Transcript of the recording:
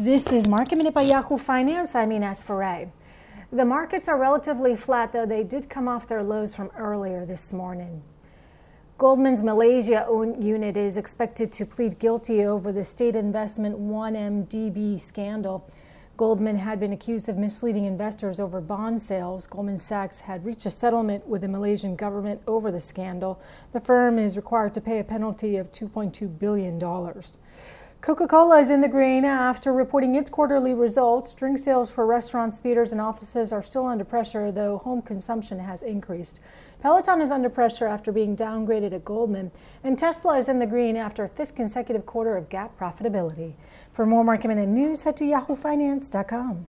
This is Market Minute by Yahoo Finance. I'm Ines Ferre. The markets are relatively flat, though they did come off their lows from earlier this morning. Goldman's Malaysia unit is expected to plead guilty over the state investment 1MDB scandal. Goldman had been accused of misleading investors over bond sales. Goldman Sachs had reached a settlement with the Malaysian government over the scandal. The firm is required to pay a penalty of $2.2 billion. Coca Cola is in the green after reporting its quarterly results. Drink sales for restaurants, theaters, and offices are still under pressure, though home consumption has increased. Peloton is under pressure after being downgraded at Goldman, and Tesla is in the green after a fifth consecutive quarter of GAAP profitability. For more market minute news, head to yahoofinance.com.